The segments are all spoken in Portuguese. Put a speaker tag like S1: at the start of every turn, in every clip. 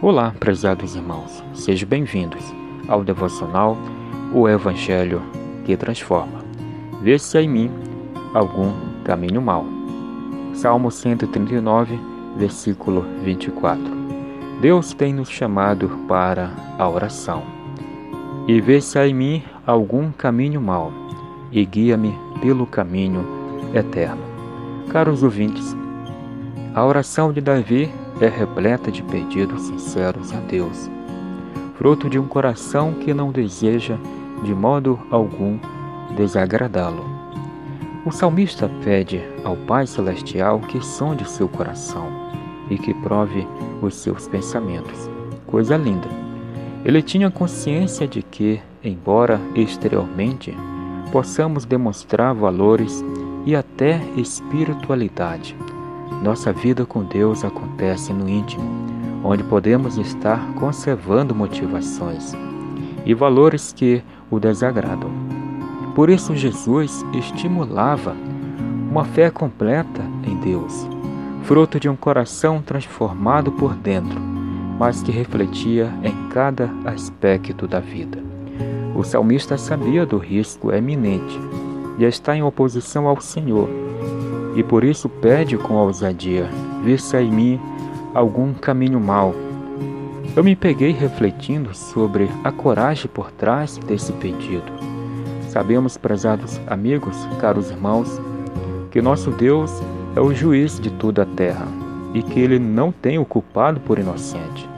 S1: Olá, prezados irmãos, sejam bem-vindos ao devocional O Evangelho que Transforma. Vê-se em mim algum caminho mau. Salmo 139, versículo 24. Deus tem nos chamado para a oração. E vê-se em mim algum caminho mau, e guia-me pelo caminho eterno. Caros ouvintes, a oração de Davi é repleta de pedidos sinceros a Deus, fruto de um coração que não deseja de modo algum desagradá-lo. O salmista pede ao Pai Celestial que sonde seu coração e que prove os seus pensamentos. Coisa linda! Ele tinha consciência de que, embora exteriormente possamos demonstrar valores e até espiritualidade, nossa vida com Deus acontece no íntimo, onde podemos estar conservando motivações e valores que o desagradam. Por isso, Jesus estimulava uma fé completa em Deus, fruto de um coração transformado por dentro, mas que refletia em cada aspecto da vida. O salmista sabia do risco eminente de estar em oposição ao Senhor e por isso pede com ousadia: vê-se em mim algum caminho mau. Eu me peguei refletindo sobre a coragem por trás desse pedido. Sabemos, prezados amigos, caros irmãos, que nosso Deus é o juiz de toda a terra e que ele não tem o culpado por inocente.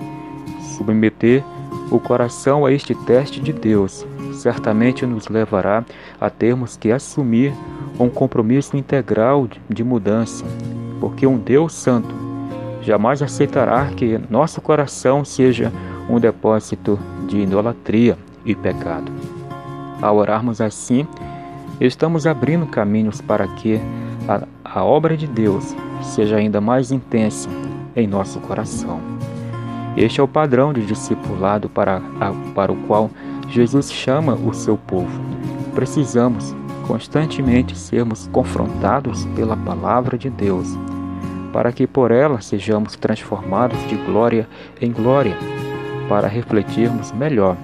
S1: Submeter o coração a este teste de Deus certamente nos levará a termos que assumir um compromisso integral de mudança, porque um Deus Santo jamais aceitará que nosso coração seja um depósito de idolatria e pecado. Ao orarmos assim, estamos abrindo caminhos para que a, a obra de Deus seja ainda mais intensa em nosso coração. Este é o padrão de discipulado para, a, para o qual Jesus chama o seu povo. Precisamos constantemente sermos confrontados pela palavra de Deus, para que por ela sejamos transformados de glória em glória, para refletirmos melhor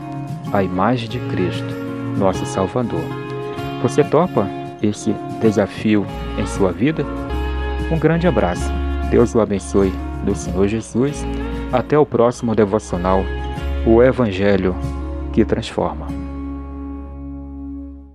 S1: a imagem de Cristo, nosso Salvador. Você topa esse desafio em sua vida? Um grande abraço. Deus o abençoe do Senhor Jesus. Até o próximo devocional, o Evangelho que transforma.